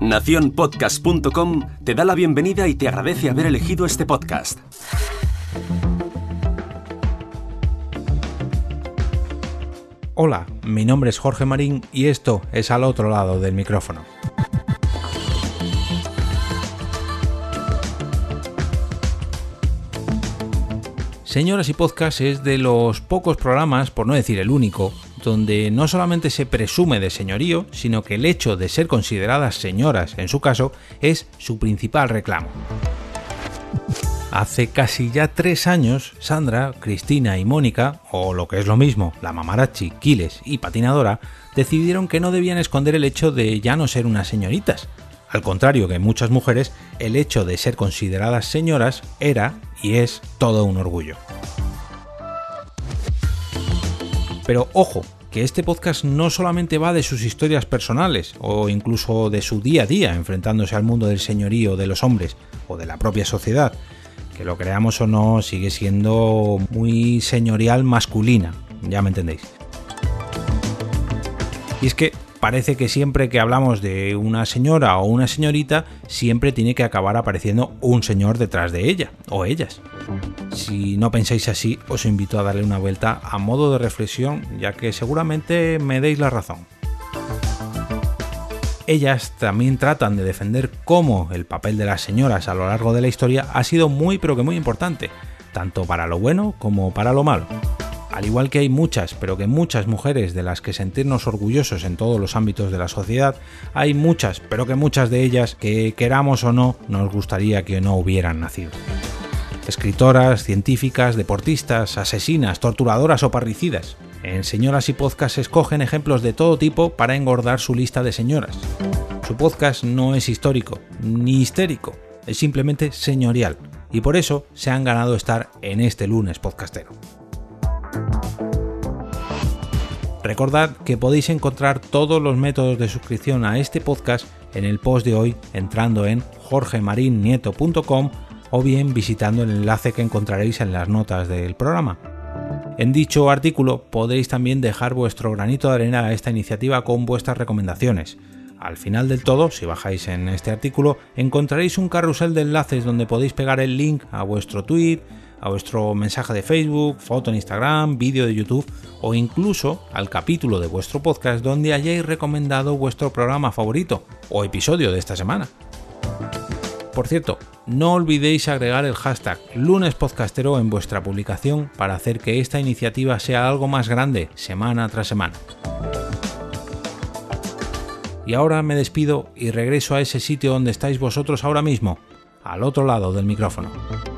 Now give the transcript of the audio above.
Naciónpodcast.com te da la bienvenida y te agradece haber elegido este podcast. Hola, mi nombre es Jorge Marín y esto es al otro lado del micrófono. Señoras y Podcast es de los pocos programas, por no decir el único, donde no solamente se presume de señorío, sino que el hecho de ser consideradas señoras, en su caso, es su principal reclamo. Hace casi ya tres años, Sandra, Cristina y Mónica, o lo que es lo mismo, la mamarachi, Quiles y patinadora, decidieron que no debían esconder el hecho de ya no ser unas señoritas. Al contrario que muchas mujeres, el hecho de ser consideradas señoras era y es todo un orgullo. Pero ojo, que este podcast no solamente va de sus historias personales o incluso de su día a día enfrentándose al mundo del señorío de los hombres o de la propia sociedad, que lo creamos o no sigue siendo muy señorial masculina, ya me entendéis. Y es que parece que siempre que hablamos de una señora o una señorita, siempre tiene que acabar apareciendo un señor detrás de ella o ellas. Si no pensáis así, os invito a darle una vuelta a modo de reflexión, ya que seguramente me deis la razón. Ellas también tratan de defender cómo el papel de las señoras a lo largo de la historia ha sido muy pero que muy importante, tanto para lo bueno como para lo malo al igual que hay muchas, pero que muchas mujeres de las que sentirnos orgullosos en todos los ámbitos de la sociedad, hay muchas, pero que muchas de ellas que queramos o no, nos gustaría que no hubieran nacido. Escritoras, científicas, deportistas, asesinas, torturadoras o parricidas. En Señoras y Podcast escogen ejemplos de todo tipo para engordar su lista de señoras. Su podcast no es histórico, ni histérico, es simplemente señorial, y por eso se han ganado estar en este lunes podcastero. Recordad que podéis encontrar todos los métodos de suscripción a este podcast en el post de hoy entrando en jorgemarinieto.com o bien visitando el enlace que encontraréis en las notas del programa. En dicho artículo podéis también dejar vuestro granito de arena a esta iniciativa con vuestras recomendaciones. Al final del todo, si bajáis en este artículo, encontraréis un carrusel de enlaces donde podéis pegar el link a vuestro tweet, a vuestro mensaje de Facebook, foto en Instagram, vídeo de YouTube o incluso al capítulo de vuestro podcast donde hayáis recomendado vuestro programa favorito o episodio de esta semana. Por cierto, no olvidéis agregar el hashtag lunespodcastero en vuestra publicación para hacer que esta iniciativa sea algo más grande semana tras semana. Y ahora me despido y regreso a ese sitio donde estáis vosotros ahora mismo, al otro lado del micrófono.